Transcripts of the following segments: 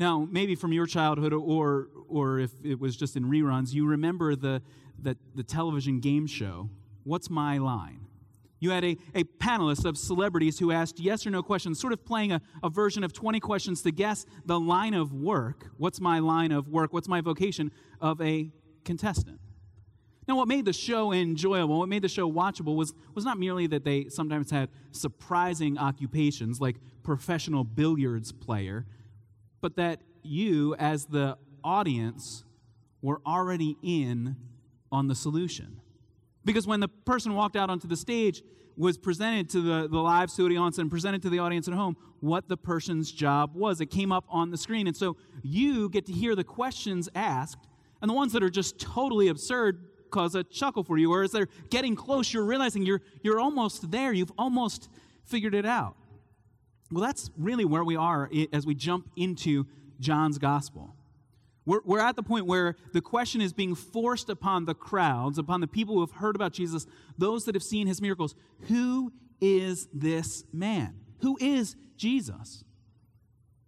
Now, maybe from your childhood, or, or if it was just in reruns, you remember the, the, the television game show, What's My Line? You had a, a panelist of celebrities who asked yes or no questions, sort of playing a, a version of 20 questions to guess the line of work. What's my line of work? What's my vocation of a contestant? Now, what made the show enjoyable, what made the show watchable, was, was not merely that they sometimes had surprising occupations like professional billiards player, but that you, as the audience, were already in on the solution. Because when the person walked out onto the stage, was presented to the, the live audience and presented to the audience at home what the person's job was. It came up on the screen. And so you get to hear the questions asked, and the ones that are just totally absurd cause a chuckle for you. Or as they're getting close, you're realizing you're, you're almost there. You've almost figured it out. Well, that's really where we are as we jump into John's gospel. We're, we're at the point where the question is being forced upon the crowds, upon the people who have heard about Jesus, those that have seen his miracles. Who is this man? Who is Jesus?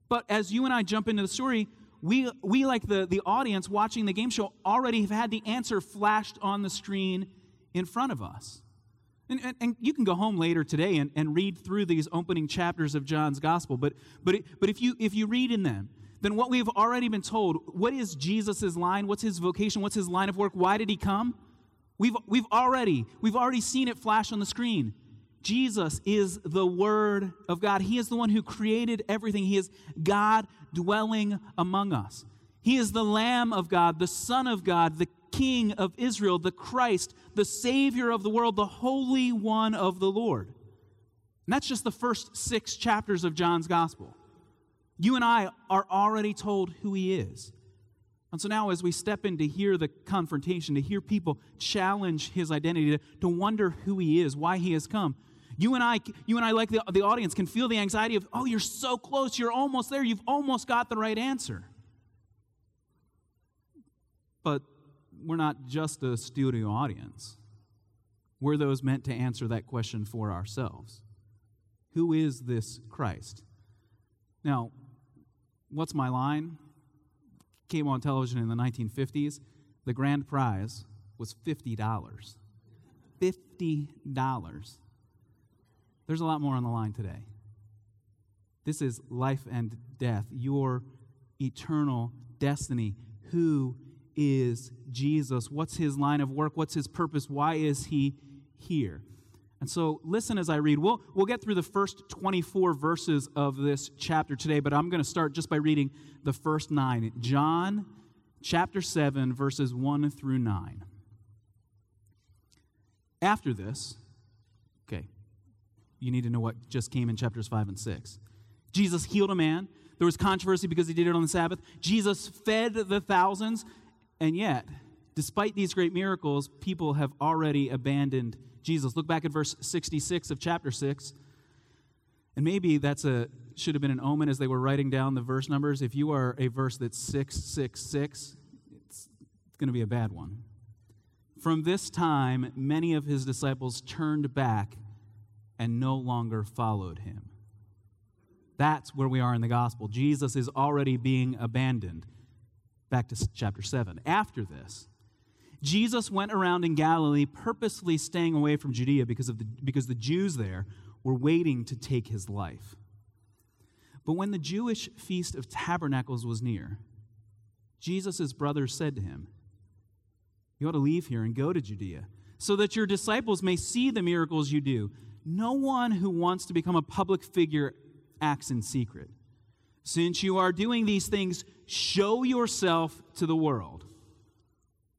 But as you and I jump into the story, we, we like the, the audience watching the game show, already have had the answer flashed on the screen in front of us. And, and, and, you can go home later today and, and read through these opening chapters of John's gospel. But, but, it, but if, you, if you read in them, then what we've already been told, what is Jesus' line? What's his vocation? What's his line of work? Why did he come? We've, we've already, we've already seen it flash on the screen. Jesus is the Word of God. He is the one who created everything. He is God dwelling among us. He is the Lamb of God, the Son of God, the King of Israel, the Christ, the Savior of the world, the Holy One of the Lord. And that's just the first six chapters of John's Gospel. You and I are already told who He is. And so now, as we step in to hear the confrontation, to hear people challenge His identity, to, to wonder who He is, why He has come, you and I, you and I, like the, the audience, can feel the anxiety of, oh, you're so close, you're almost there, you've almost got the right answer. But we're not just a studio audience. We're those meant to answer that question for ourselves. Who is this Christ? Now, what's my line? Came on television in the 1950s. The grand prize was $50. $50. There's a lot more on the line today. This is life and death, your eternal destiny. Who is Jesus? What's his line of work? What's his purpose? Why is he here? And so, listen as I read. We'll, we'll get through the first 24 verses of this chapter today, but I'm going to start just by reading the first nine. John chapter 7, verses 1 through 9. After this, okay, you need to know what just came in chapters 5 and 6. Jesus healed a man. There was controversy because he did it on the Sabbath. Jesus fed the thousands. And yet, despite these great miracles, people have already abandoned Jesus. Look back at verse 66 of chapter 6. And maybe that's a should have been an omen as they were writing down the verse numbers. If you are a verse that's 666, it's, it's going to be a bad one. From this time, many of his disciples turned back and no longer followed him. That's where we are in the gospel. Jesus is already being abandoned. Back to chapter 7. After this, Jesus went around in Galilee, purposely staying away from Judea because, of the, because the Jews there were waiting to take his life. But when the Jewish feast of tabernacles was near, Jesus' brothers said to him, You ought to leave here and go to Judea, so that your disciples may see the miracles you do. No one who wants to become a public figure acts in secret. Since you are doing these things, show yourself to the world.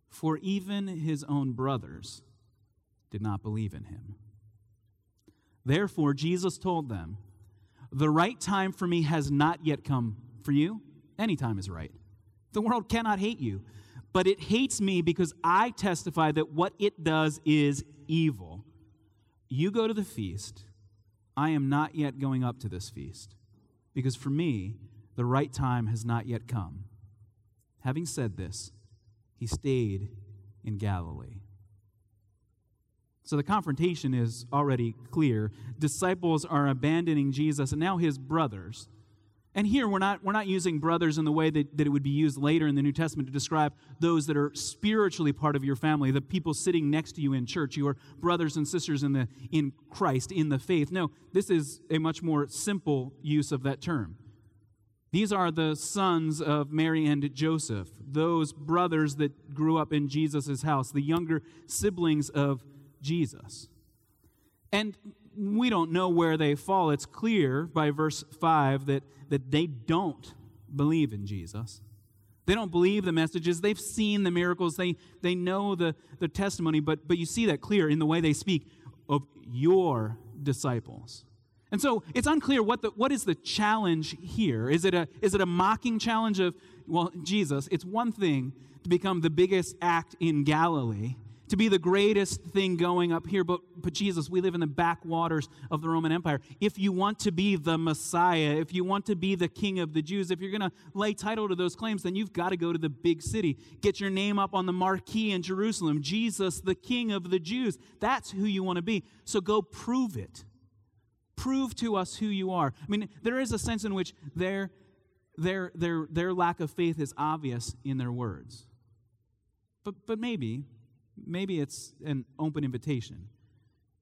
For even his own brothers did not believe in him. Therefore, Jesus told them, The right time for me has not yet come. For you, any time is right. The world cannot hate you, but it hates me because I testify that what it does is evil. You go to the feast. I am not yet going up to this feast, because for me, the right time has not yet come. Having said this, he stayed in Galilee. So the confrontation is already clear. Disciples are abandoning Jesus, and now his brothers, And here we're not, we're not using brothers in the way that, that it would be used later in the New Testament to describe those that are spiritually part of your family, the people sitting next to you in church, your brothers and sisters in, the, in Christ, in the faith. No, this is a much more simple use of that term. These are the sons of Mary and Joseph, those brothers that grew up in Jesus' house, the younger siblings of Jesus. And we don't know where they fall. It's clear by verse 5 that, that they don't believe in Jesus. They don't believe the messages. They've seen the miracles. They, they know the, the testimony, but, but you see that clear in the way they speak of your disciples. And so it's unclear what, the, what is the challenge here. Is it, a, is it a mocking challenge of, well, Jesus, it's one thing to become the biggest act in Galilee, to be the greatest thing going up here. But, but Jesus, we live in the backwaters of the Roman Empire. If you want to be the Messiah, if you want to be the King of the Jews, if you're going to lay title to those claims, then you've got to go to the big city. Get your name up on the marquee in Jerusalem. Jesus, the King of the Jews. That's who you want to be. So go prove it. Prove to us who you are. I mean, there is a sense in which their, their, their, their lack of faith is obvious in their words. But, but maybe, maybe it's an open invitation.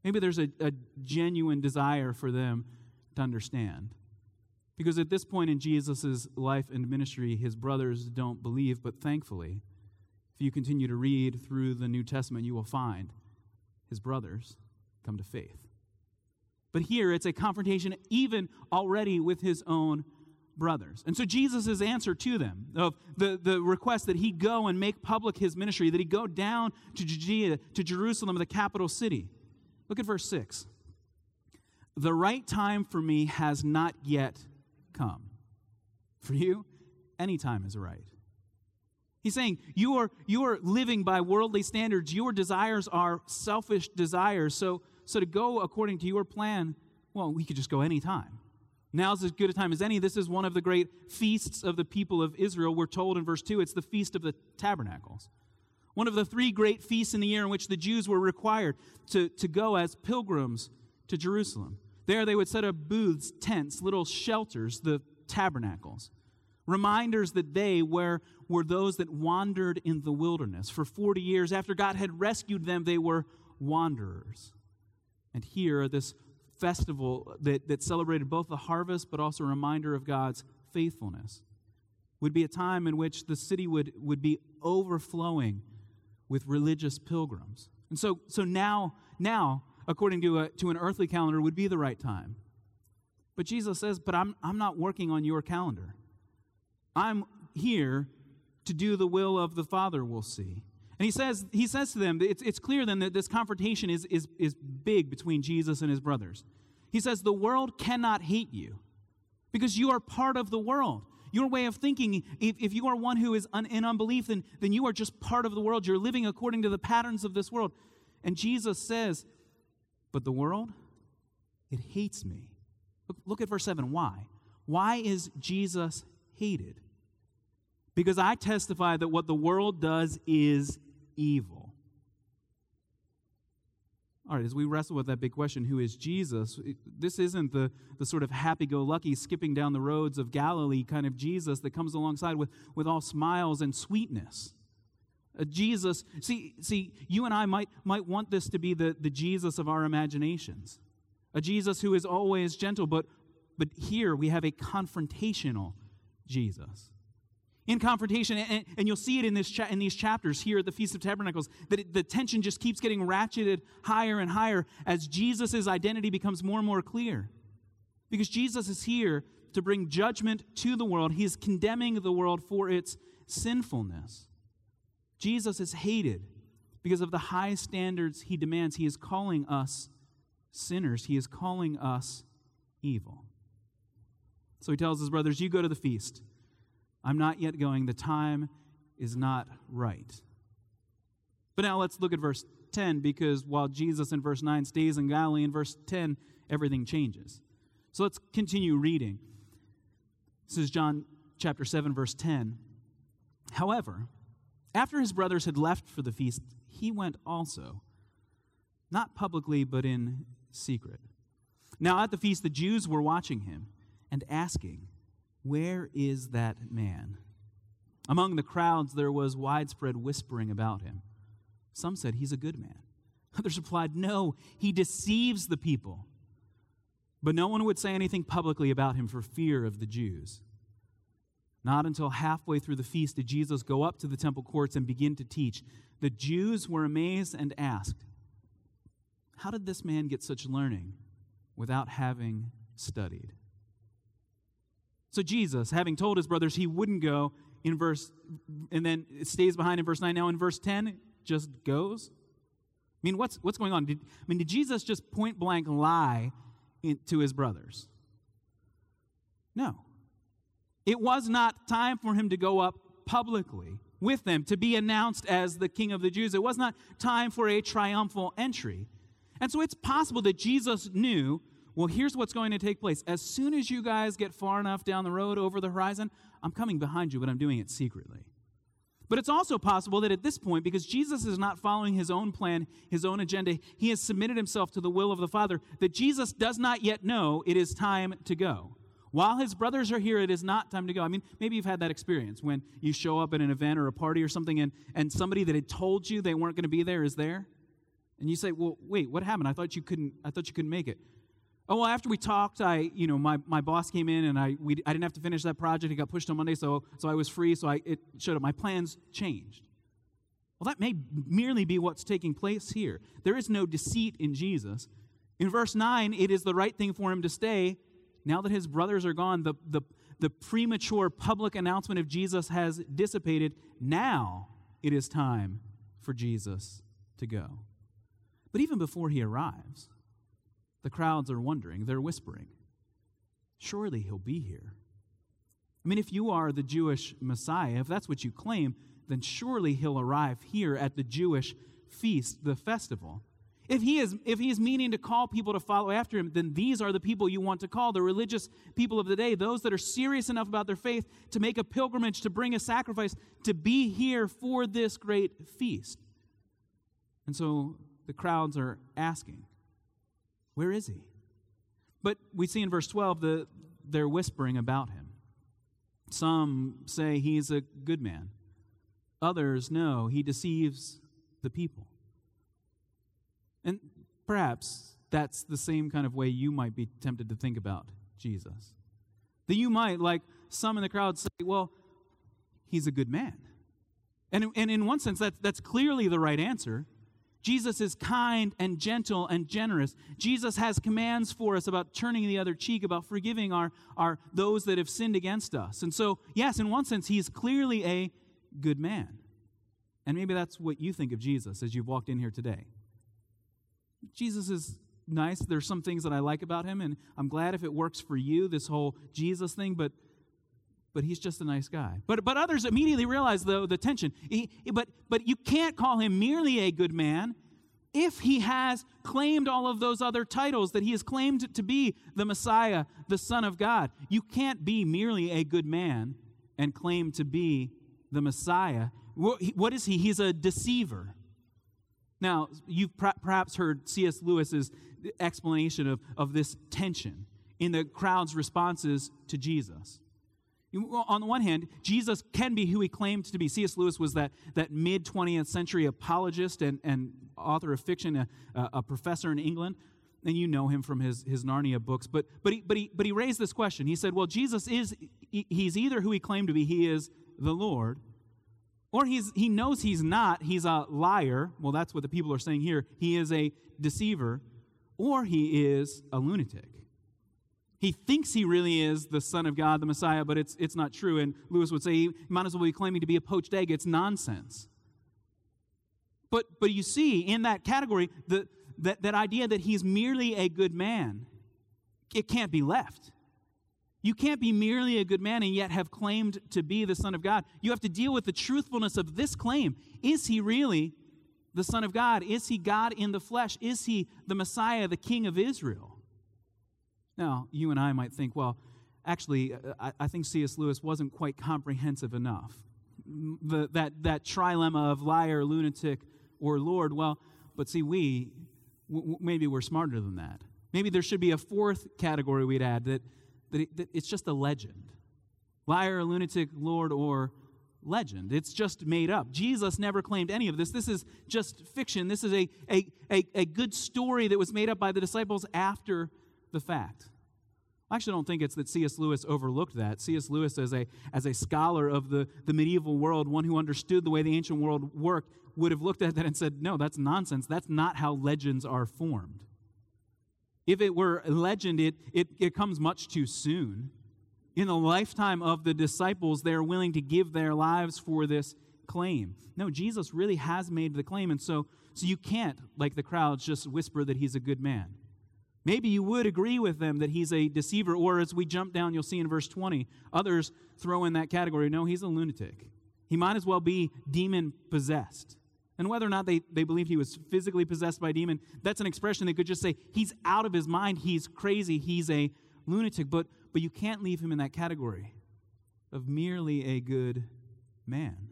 Maybe there's a, a genuine desire for them to understand. Because at this point in Jesus' life and ministry, his brothers don't believe, but thankfully, if you continue to read through the New Testament, you will find his brothers come to faith. But here it's a confrontation, even already with his own brothers. And so Jesus' answer to them of the, the request that he go and make public his ministry, that he go down to Judea, to Jerusalem, the capital city. Look at verse 6. The right time for me has not yet come. For you, any time is right. He's saying you are, you are living by worldly standards. Your desires are selfish desires. So, so to go according to your plan, well, we could just go anytime. Now's as good a time as any. This is one of the great feasts of the people of Israel. We're told in verse 2 it's the Feast of the Tabernacles. One of the three great feasts in the year in which the Jews were required to, to go as pilgrims to Jerusalem. There they would set up booths, tents, little shelters, the tabernacles. Reminders that they were, were those that wandered in the wilderness. For 40 years after God had rescued them, they were wanderers. And here, this festival that, that celebrated both the harvest but also a reminder of God's faithfulness. Would be a time in which the city would, would be overflowing with religious pilgrims. And so, so now, now, according to, a, to an earthly calendar, would be the right time. But Jesus says, But I'm, I'm not working on your calendar. I'm here to do the will of the Father, we'll see. And he says, he says to them, it's, it's clear then that this confrontation is, is, is big between Jesus and his brothers. He says, The world cannot hate you because you are part of the world. Your way of thinking, if, if you are one who is un, in unbelief, then, then you are just part of the world. You're living according to the patterns of this world. And Jesus says, But the world, it hates me. Look, look at verse 7. Why? Why is Jesus hated? Because I testify that what the world does is evil. All right, as we wrestle with that big question, who is Jesus? This isn't the, the sort of happy go lucky, skipping down the roads of Galilee kind of Jesus that comes alongside with, with all smiles and sweetness. A Jesus, see, see, you and I might, might want this to be the, the Jesus of our imaginations. A Jesus who is always gentle, but, but here we have a confrontational Jesus in confrontation. And, and, you'll see it in, this cha- in these chapters here at the Feast of Tabernacles that it, the tension just keeps getting ratcheted higher and higher as Jesus' identity becomes more and more clear. Because Jesus is here to bring judgment to the world, He is condemning the world for its sinfulness. Jesus is hated because of the high standards He demands. He is calling us sinners, He is calling us evil. So He tells His brothers, You go to the feast. I'm not yet going. The time is not right. But now let's look at verse 10 because while Jesus in verse 9 stays in Galilee, in verse 10, everything changes. So let's continue reading. This is John chapter 7, verse 10. However, after his brothers had left for the feast, he went also, not publicly, but in secret. Now at the feast, the Jews were watching him and asking, Where is that man? Among the crowds, there was widespread whispering about him. Some said, He's a good man. Others replied, No, he deceives the people. But no one would say anything publicly about him for fear of the Jews. Not until halfway through the feast did Jesus go up to the temple courts and begin to teach. The Jews were amazed and asked, How did this man get such learning without having studied? So, Jesus, having told his brothers he wouldn't go in verse, and then it stays behind in verse 9, now in verse 10, just goes. I mean, what's, what's going on? Did, I mean, did Jesus just point blank lie in, to his brothers? No. It was not time for him to go up publicly with them to be announced as the king of the Jews. It was not time for a triumphal entry. And so it's possible that Jesus knew well, here's what's going to take place. As soon as you guys get far enough down the road over the horizon, I'm coming behind you, but I'm doing it secretly. But it's also possible that at this point, because Jesus is not following his own plan, his own agenda, he has submitted himself to the will of the Father, that Jesus does not yet know it is time to go. While his brothers are here, it is not time to go. I mean, maybe you've had that experience when you show up at an event or a party or something and, and somebody that had told you they weren't going to be there is there. And you say, Well, wait, what happened? I thought you couldn't I thought you couldn't make it. Oh, well, after we talked, I, you know, my, my boss came in and I, we, I didn't have to finish that project. It got pushed on Monday, so, so I was free, so I, it showed up. My plans changed. Well, that may merely be what's taking place here. There is no deceit in Jesus. In verse 9, it is the right thing for him to stay now that his brothers are gone, the, the, the premature public announcement of Jesus has dissipated. Now it is time for Jesus to go. But even before he arrives, the crowds are wondering, they're whispering, surely he'll be here. I mean, if you are the Jewish Messiah, if that's what you claim, then surely he'll arrive here at the Jewish feast, the festival. If he is if he is meaning to call people to follow after him, then these are the people you want to call the religious people of the day, those that are serious enough about their faith to make a pilgrimage, to bring a sacrifice, to be here for this great feast. And so the crowds are asking, where is he? But we see in verse 12 that they're whispering about him. Some say he's a good man. Others know he deceives the people. And perhaps that's the same kind of way you might be tempted to think about Jesus. That you might, like some in the crowd, say, well, he's a good man. And, and in one sense, that's, that's clearly the right answer. Jesus is kind and gentle and generous. Jesus has commands for us about turning the other cheek, about forgiving our, our those that have sinned against us. And so, yes, in one sense, he's clearly a good man. And maybe that's what you think of Jesus as you've walked in here today. Jesus is nice. There's some things that I like about him, and I'm glad if it works for you, this whole Jesus thing, but but he's just a nice guy. But but others immediately realize the, the tension. He, but but you can't call him merely a good man if he has claimed all of those other titles that he has claimed to be the Messiah, the Son of God. You can't be merely a good man and claim to be the Messiah. What is he? He's a deceiver. Now, you've perhaps heard C.S. Lewis's explanation of, of this tension in the crowd's responses to Jesus. On the one hand, Jesus can be who he claimed to be. C.S. Lewis was that, that mid 20th century apologist and, and author of fiction, a, a, professor in England. And you know him from his, his Narnia books. But, but, he, but, he, but he raised this question. He said, Well, Jesus is, he's either who he claimed to be, he is the Lord, or he's, he knows he's not. He's a liar. Well, that's what the people are saying here. He is a deceiver. Or he is a lunatic. He thinks he really is the Son of God, the Messiah, but it's, it's not true. And Lewis would say he might as well be claiming to be a poached egg. It's nonsense. But, but you see, in that category, the, that, that idea that he's merely a good man, it can't be left. You can't be merely a good man and yet have claimed to be the Son of God. You have to deal with the truthfulness of this claim. Is he really the Son of God? Is he God in the flesh? Is he the Messiah, the King of Israel? Now, you and I might think, well, actually, uh, I, I think C.S. Lewis wasn't quite comprehensive enough. The, that, that trilemma of liar, lunatic, or Lord, well, but see, we, w- maybe we're smarter than that. Maybe there should be a fourth category we'd add that that, it, that it's just a legend. liar, lunatic, lord, or legend. It's just made up. Jesus never claimed any of this. This is just fiction. This is a, a, a, a good story that was made up by the disciples after the fact. I actually don't think it's that C.S. Lewis overlooked that. C.S. Lewis, as a, as a scholar of the, the medieval world, one who understood the way the ancient world worked, would have looked at that and said, no, that's nonsense. That's not how legends are formed. If it were a legend, it, it, it comes much too soon. In the lifetime of the disciples, they're willing to give their lives for this claim. No, Jesus really has made the claim, and so, so you can't, like the crowds, just whisper that he's a good man. Maybe you would agree with them that he's a deceiver, or as we jump down, you'll see in verse 20, others throw in that category. No, he's a lunatic. He might as well be demon possessed. And whether or not they, they believed he was physically possessed by a demon, that's an expression they could just say, he's out of his mind, he's crazy, he's a lunatic. But, but you can't leave him in that category of merely a good man.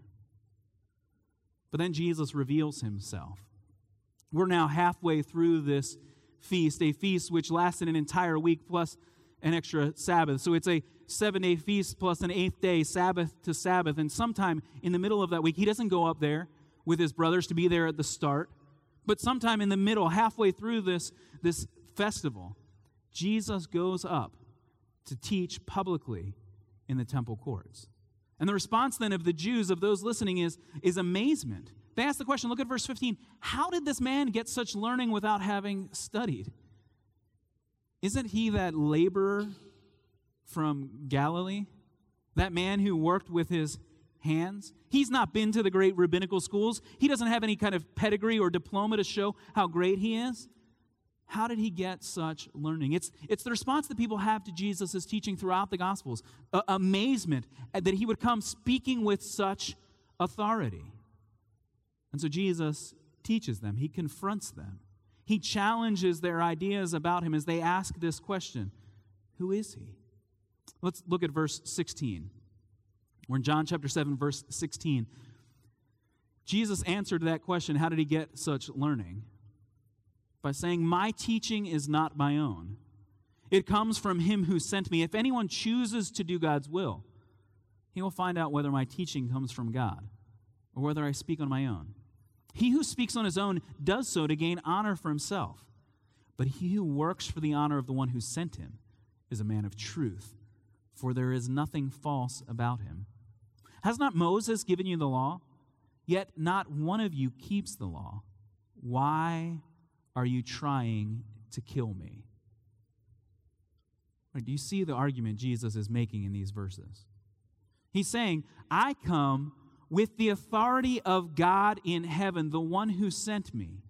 But then Jesus reveals himself. We're now halfway through this feast, a feast which lasted an entire week plus an extra Sabbath. So it's a seven day feast plus an eighth day, Sabbath to Sabbath. And sometime in the middle of that week, he doesn't go up there with his brothers to be there at the start, but sometime in the middle, halfway through this, this festival, Jesus goes up to teach publicly in the temple courts. And the response then of the Jews, of those listening, is, is amazement. They ask the question look at verse 15 how did this man get such learning without having studied? Isn't he that laborer from Galilee? That man who worked with his hands? He's not been to the great rabbinical schools. He doesn't have any kind of pedigree or diploma to show how great he is. How did he get such learning? It's, it's the response that people have to Jesus' teaching throughout the Gospels amazement that he would come speaking with such authority. And so Jesus teaches them, he confronts them, he challenges their ideas about him as they ask this question Who is he? Let's look at verse 16. We're in John chapter 7, verse 16. Jesus answered that question How did he get such learning? By saying, My teaching is not my own. It comes from him who sent me. If anyone chooses to do God's will, he will find out whether my teaching comes from God or whether I speak on my own. He who speaks on his own does so to gain honor for himself. But he who works for the honor of the one who sent him is a man of truth, for there is nothing false about him. Has not Moses given you the law? Yet not one of you keeps the law. Why are you trying to kill me? Do you see the argument Jesus is making in these verses? He's saying, I come with the authority of God in heaven, the one who sent me.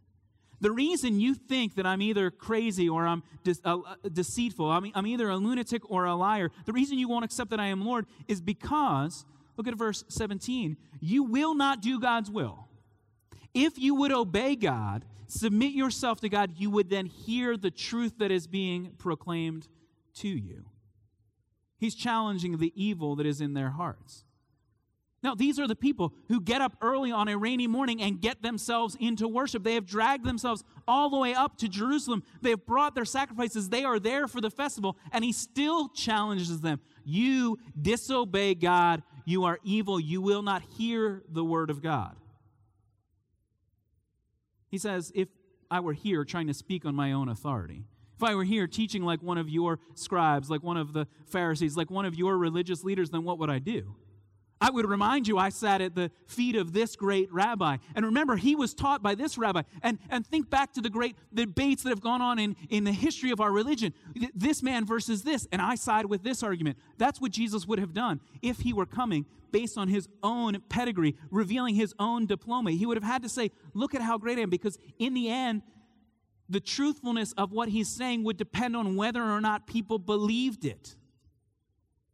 The reason you think that I'm either crazy or I'm de- uh, uh, deceitful, I'm, I'm either a lunatic or a liar, the reason you won't accept that I am Lord is because, look at verse 17, you will not do God's will. If you would obey God, submit yourself to God, you would then hear the truth that is being proclaimed to you. He's challenging the evil that is in their hearts. Now, these are the people who get up early on a rainy morning and get themselves into worship. They have dragged themselves all the way up to Jerusalem. They have brought their sacrifices. They are there for the festival, and he still challenges them. You disobey God. You are evil. You will not hear the word of God. He says, If I were here trying to speak on my own authority, if I were here teaching like one of your scribes, like one of the Pharisees, like one of your religious leaders, then what would I do? I would remind you, I sat at the feet of this great rabbi. And remember, he was taught by this rabbi. And, and think back to the great debates that have gone on in, in the history of our religion. This man versus this. And I side with this argument. That's what Jesus would have done if he were coming based on his own pedigree, revealing his own diploma. He would have had to say, Look at how great I am. Because in the end, the truthfulness of what he's saying would depend on whether or not people believed it.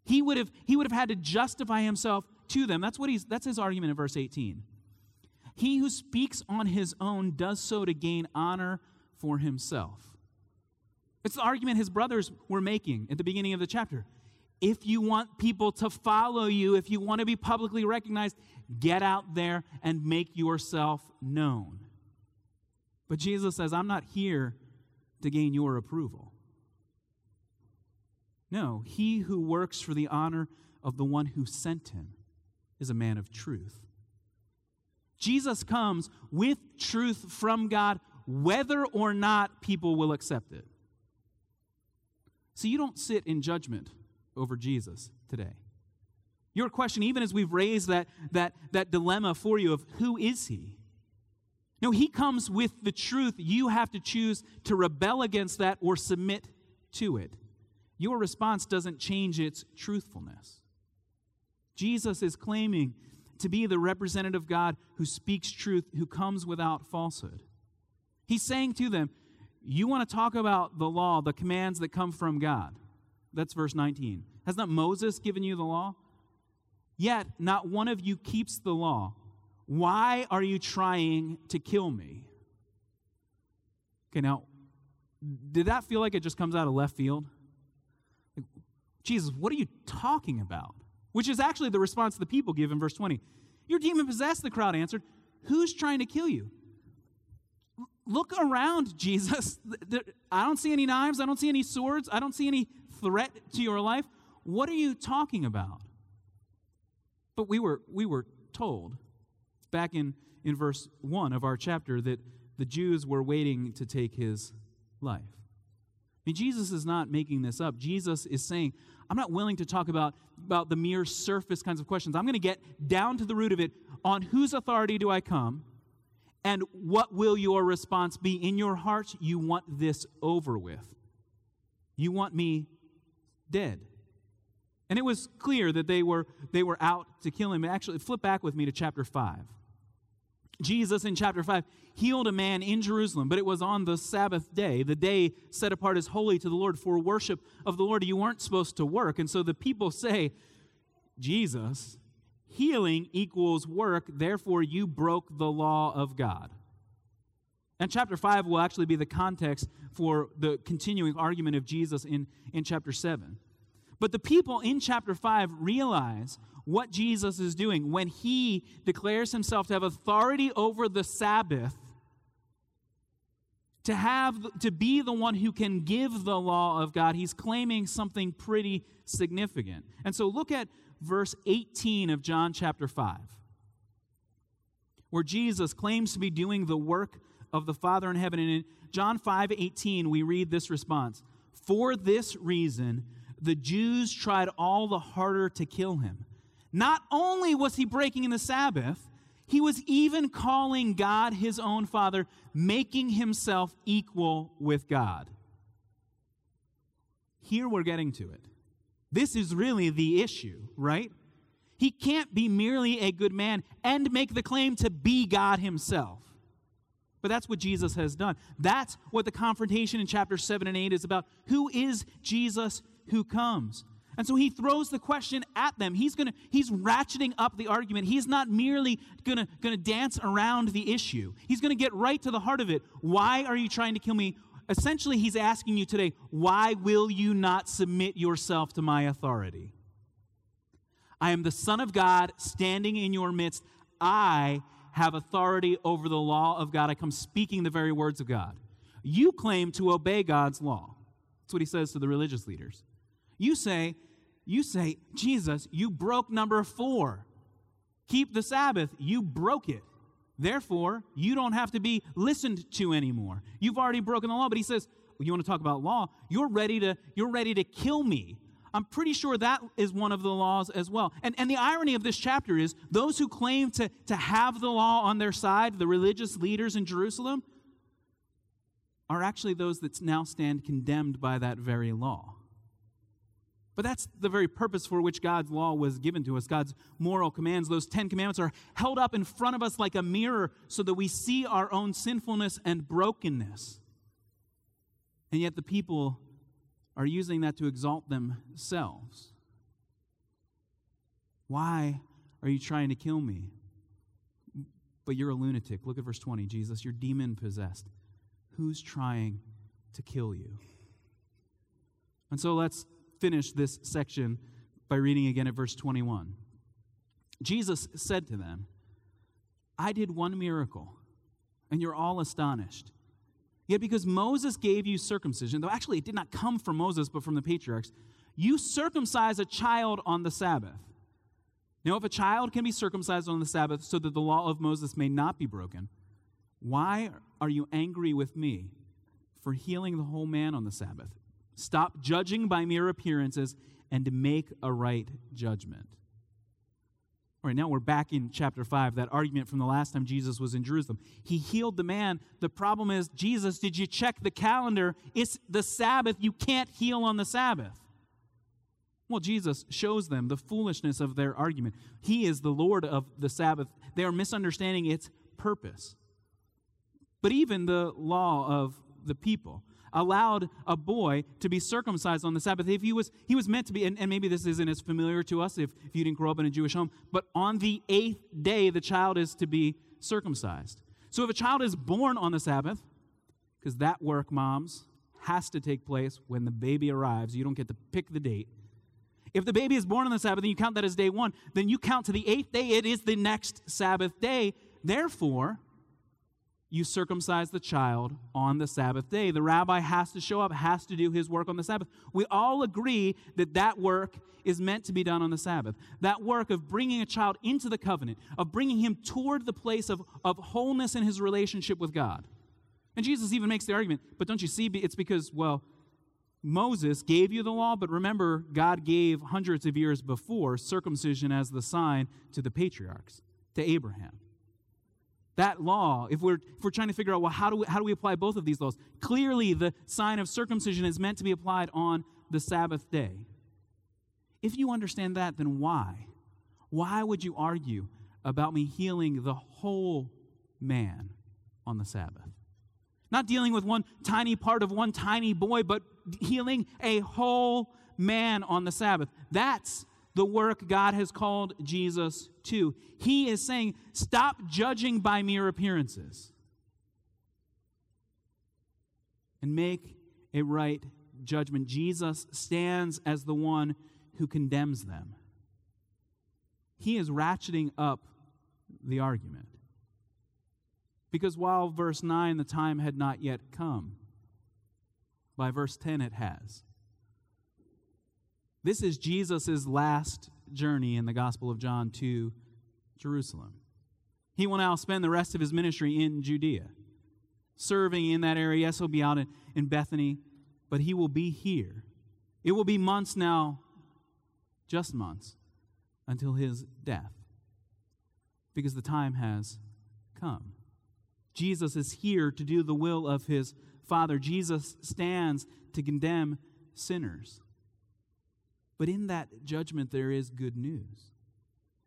He would have, he would have had to justify himself to them. That's what he's that's his argument in verse 18. He who speaks on his own does so to gain honor for himself. It's the argument his brothers were making at the beginning of the chapter. If you want people to follow you, if you want to be publicly recognized, get out there and make yourself known. But Jesus says, I'm not here to gain your approval. No, he who works for the honor of the one who sent him is a man of truth. Jesus comes with truth from God, whether or not people will accept it. So you don't sit in judgment over Jesus today. Your question, even as we've raised that, that, that dilemma for you of who is he? No, he comes with the truth. You have to choose to rebel against that or submit to it. Your response doesn't change its truthfulness. Jesus is claiming to be the representative of God who speaks truth, who comes without falsehood. He's saying to them, You want to talk about the law, the commands that come from God. That's verse 19. Has not Moses given you the law? Yet not one of you keeps the law. Why are you trying to kill me? Okay, now, did that feel like it just comes out of left field? Jesus, what are you talking about? Which is actually the response the people give in verse 20. You're demon possessed, the crowd answered. Who's trying to kill you? Look around, Jesus. I don't see any knives. I don't see any swords. I don't see any threat to your life. What are you talking about? But we were, we were told back in, in verse 1 of our chapter that the Jews were waiting to take his life. I mean, Jesus is not making this up. Jesus is saying, I'm not willing to talk about, about the mere surface kinds of questions. I'm going to get down to the root of it. On whose authority do I come? And what will your response be? In your heart, you want this over with. You want me dead. And it was clear that they were, they were out to kill him. Actually, flip back with me to chapter 5. Jesus in chapter 5 healed a man in Jerusalem, but it was on the Sabbath day, the day set apart as holy to the Lord for worship of the Lord. You weren't supposed to work. And so the people say, Jesus, healing equals work, therefore you broke the law of God. And chapter 5 will actually be the context for the continuing argument of Jesus in, in chapter 7. But the people in chapter 5 realize what Jesus is doing when he declares himself to have authority over the Sabbath, to have to be the one who can give the law of God. He's claiming something pretty significant. And so look at verse 18 of John chapter 5, where Jesus claims to be doing the work of the Father in heaven. And in John 5 18, we read this response For this reason, the Jews tried all the harder to kill him. Not only was he breaking in the Sabbath, he was even calling God his own Father, making himself equal with God. Here we're getting to it. This is really the issue, right? He can't be merely a good man and make the claim to be God himself. But that's what Jesus has done. That's what the confrontation in chapter 7 and 8 is about. Who is Jesus who comes. And so he throws the question at them. He's going to he's ratcheting up the argument. He's not merely going to going to dance around the issue. He's going to get right to the heart of it. Why are you trying to kill me? Essentially, he's asking you today, why will you not submit yourself to my authority? I am the Son of God standing in your midst. I have authority over the law of God. I come speaking the very words of God. You claim to obey God's law. That's what he says to the religious leaders. You say, you say, Jesus, you broke number four. Keep the Sabbath. You broke it. Therefore, you don't have to be listened to anymore. You've already broken the law. But he says, well, you want to talk about law? You're ready to, you're ready to kill me. I'm pretty sure that is one of the laws as well. And, and the irony of this chapter is those who claim to, to have the law on their side, the religious leaders in Jerusalem, are actually those that now stand condemned by that very law. But that's the very purpose for which God's law was given to us. God's moral commands, those Ten Commandments, are held up in front of us like a mirror so that we see our own sinfulness and brokenness. And yet the people are using that to exalt themselves. Why are you trying to kill me? But you're a lunatic. Look at verse 20. Jesus, you're demon possessed. Who's trying to kill you? And so let's finish this section by reading again at verse 21. Jesus said to them, I did one miracle, and you're all astonished. Yet because Moses gave you circumcision, though actually it did not come from Moses but from the patriarchs, You circumcise a child on the Sabbath. Now, if a child can be circumcised on the Sabbath so that the law of Moses may not be broken, why are you angry with me for healing the whole man on the Sabbath? Stop judging by mere appearances and make a right judgment. All right, now we're back in chapter 5, that argument from the last time Jesus was in Jerusalem. He healed the man. The problem is, Jesus, did you check the calendar? It's the Sabbath. You can't heal on the Sabbath. Well, Jesus shows them the foolishness of their argument. He is the Lord of the Sabbath. They are misunderstanding its purpose. But even the law of the people allowed a boy to be circumcised on the Sabbath. If he was, he was meant to be, and, and maybe this isn't as familiar to us if, if you didn't grow up in a Jewish home, but on the eighth day, the child is to be circumcised. So if a child is born on the Sabbath, because that work, moms, has to take place when the baby arrives, you don't get to pick the date if the baby is born on the Sabbath and you count that as day one, then you count to the eighth day, it is the next Sabbath day. Therefore, you circumcise the child on the Sabbath day. The rabbi has to show up, has to do his work on the Sabbath. We all agree that that work is meant to be done on the Sabbath. That work of bringing a child into the covenant, of bringing him toward the place of, of wholeness in his relationship with God. And Jesus even makes the argument, but don't you see, it's because, well, Moses gave you the law, but remember, God gave hundreds of years before circumcision as the sign to the patriarchs, to Abraham. That law, if we're, if we're trying to figure out, well, how do, we, how do we apply both of these laws? Clearly, the sign of circumcision is meant to be applied on the Sabbath day. If you understand that, then why? Why would you argue about me healing the whole man on the Sabbath? Not dealing with one tiny part of one tiny boy, but healing a whole man on the Sabbath. That's the work God has called Jesus to. He is saying, stop judging by mere appearances and make a right judgment. Jesus stands as the one who condemns them. He is ratcheting up the argument. Because while verse 9, the time had not yet come, by verse 10 it has. This is Jesus' last journey in the Gospel of John to Jerusalem. He will now spend the rest of his ministry in Judea, serving in that area. Yes, he'll be out in, in Bethany, but he will be here. It will be months now, just months, until his death, because the time has come. Jesus is here to do the will of his Father. Jesus stands to condemn sinners. But in that judgment, there is good news.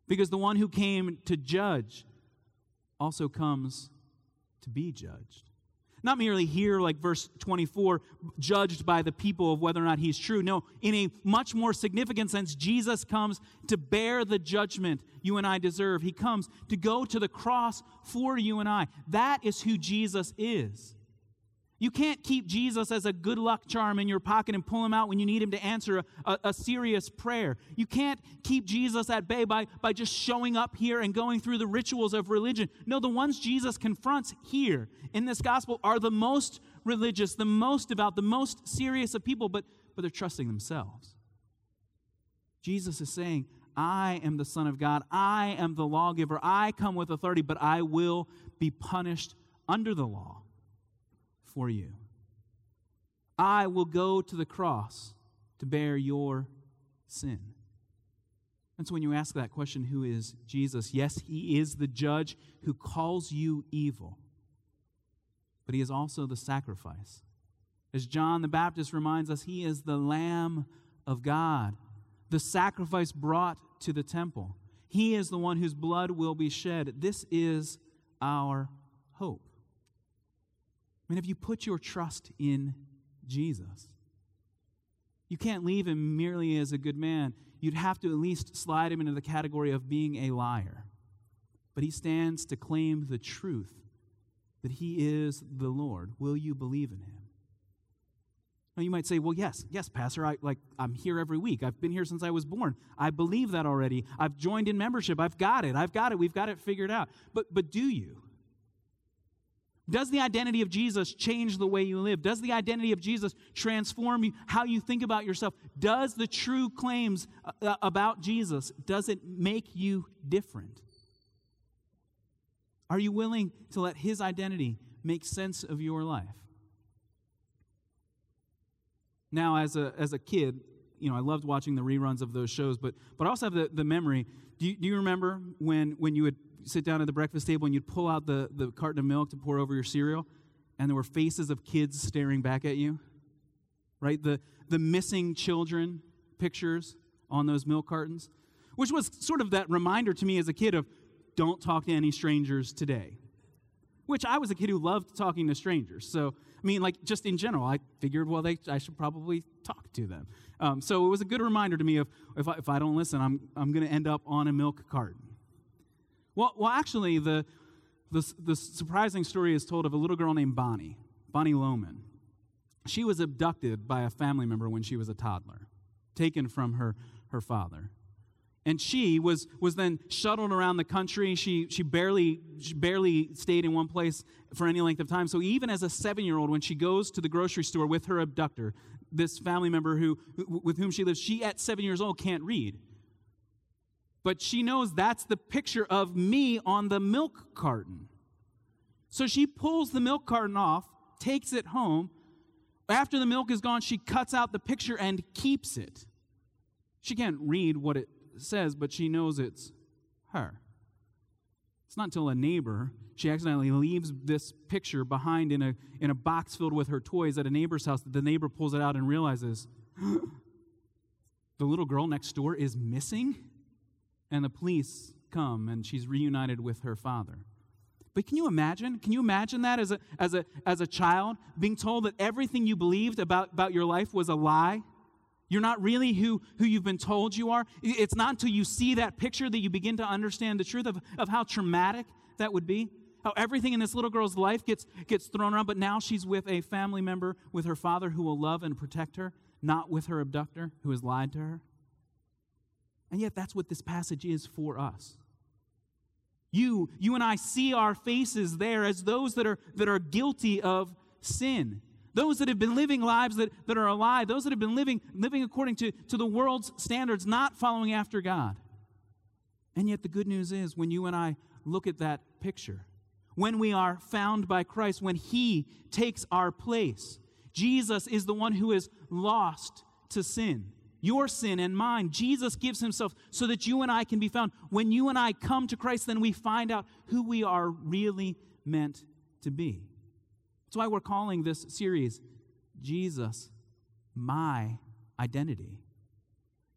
Because the one who came to judge also comes to be judged. Not merely here, like verse 24, judged by the people of whether or not he's true. No, in a much more significant sense, Jesus comes to bear the judgment you and I deserve. He comes to go to the cross for you and I. That is who Jesus is. You can't keep Jesus as a good luck charm in your pocket and pull him out when you need him to answer a, a, a, serious prayer. You can't keep Jesus at bay by, by just showing up here and going through the rituals of religion. No, the ones Jesus confronts here in this gospel are the most religious, the most devout, the most serious of people, but, but they're trusting themselves. Jesus is saying, I am the Son of God. I am the lawgiver. I come with authority, but I will be punished under the law for you. I will go to the cross to bear your sin. And so when you ask that question, who is Jesus? Yes, he is the judge who calls you evil, but he is also the sacrifice. As John the Baptist reminds us, he is the Lamb of God, the sacrifice brought to the temple. He is the one whose blood will be shed. This is our hope. I mean, have you put your trust in Jesus? You can't leave him merely as a good man. You'd have to at least slide him into the category of being a liar. But he stands to claim the truth that he is the Lord. Will you believe in him? Now you might say, "Well, yes, yes, pastor, I like I'm here every week. I've been here since I was born. I believe that already. I've joined in membership. I've got it. I've got it. We've got it figured out." But but do you? Does the identity of Jesus change the way you live? Does the identity of Jesus transform you, how you think about yourself? Does the true claims uh, uh, about Jesus, does it make you different? Are you willing to let his identity make sense of your life? Now, as a, as a kid, you know, I loved watching the reruns of those shows, but, but I also have the, the memory. Do you, do you remember when, when you would sit down at the breakfast table and you'd pull out the, the carton of milk to pour over your cereal, and there were faces of kids staring back at you? Right? The, the missing children pictures on those milk cartons, which was sort of that reminder to me as a kid of don't talk to any strangers today. Which I was a kid who loved talking to strangers. So, I mean, like, just in general, I figured, well, they, I should probably talk to them. Um, so it was a good reminder to me of if I, if I don't listen, I'm, I'm going to end up on a milk carton. Well, well actually, the, the, the surprising story is told of a little girl named Bonnie, Bonnie Loman. She was abducted by a family member when she was a toddler, taken from her, her father. And she was, was then shuttled around the country. She, she, barely, she barely stayed in one place for any length of time. So even as a seven year old, when she goes to the grocery store with her abductor, this family member who, with whom she lives, she at seven years old can't read. But she knows that's the picture of me on the milk carton. So she pulls the milk carton off, takes it home. After the milk is gone, she cuts out the picture and keeps it. She can't read what it says, but she knows it's her. It's not until a neighbor, she accidentally leaves this picture behind in a, in a box filled with her toys at a neighbor's house that the neighbor pulls it out and realizes the little girl next door is missing. And the police come and she's reunited with her father. But can you imagine? Can you imagine that as a, as a, as a child being told that everything you believed about, about your life was a lie? You're not really who, who you've been told you are. It's not until you see that picture that you begin to understand the truth of, of how traumatic that would be. How everything in this little girl's life gets, gets thrown around, but now she's with a family member, with her father who will love and protect her, not with her abductor who has lied to her. And yet, that's what this passage is for us. You, you and I see our faces there as those that are, that are guilty of sin those that have been living lives that, that are alive, those that have been living, living according to, to the world's standards, not following after God. And yet, the good news is when you and I look at that picture, when we are found by Christ, when He takes our place, Jesus is the one who is lost to sin, your sin and mine. Jesus gives Himself so that you and I can be found. When you and I come to Christ, then we find out who we are really meant to be. That's why we're calling this series Jesus, My Identity.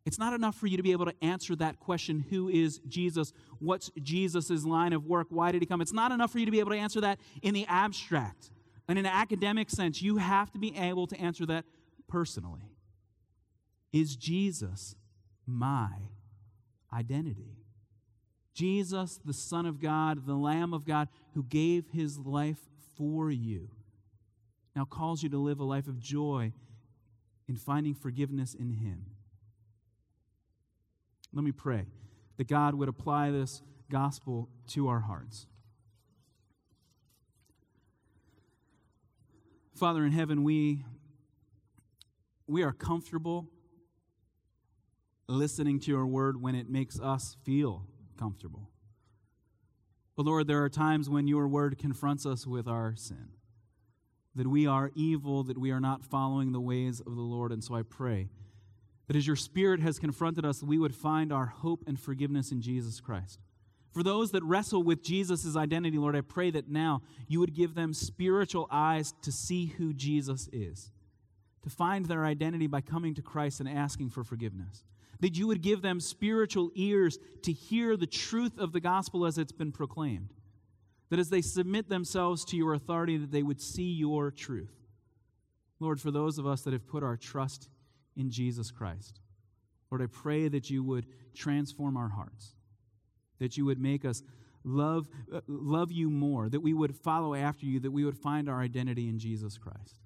It's not enough for you to be able to answer that question who is Jesus? What's Jesus' line of work? Why did he come? It's not enough for you to be able to answer that in the abstract. And in an academic sense, you have to be able to answer that personally. Is Jesus my identity? Jesus, the Son of God, the Lamb of God, who gave his life for you now calls you to live a life of joy in finding forgiveness in Him. Let me pray that God would apply this gospel to our hearts. Father in heaven, we, we are comfortable listening to your word when it makes us feel comfortable. But Lord, there are times when your word confronts us with our sin that we are evil, that we are not following the ways of the Lord. And so I pray that as your Spirit has confronted us, we would find our hope and forgiveness in Jesus Christ. For those that wrestle with Jesus' identity, Lord, I pray that now you would give them spiritual eyes to see who Jesus is, to find their identity by coming to Christ and asking for forgiveness. That you would give them spiritual ears to hear the truth of the gospel as it's been proclaimed. That as they submit themselves to your authority that they would see your truth. Lord for those of us that have put our trust in jesus christ lord i pray that you would transform our hearts that you would make us love, uh, love you more that we would follow after you that we would find our identity in jesus christ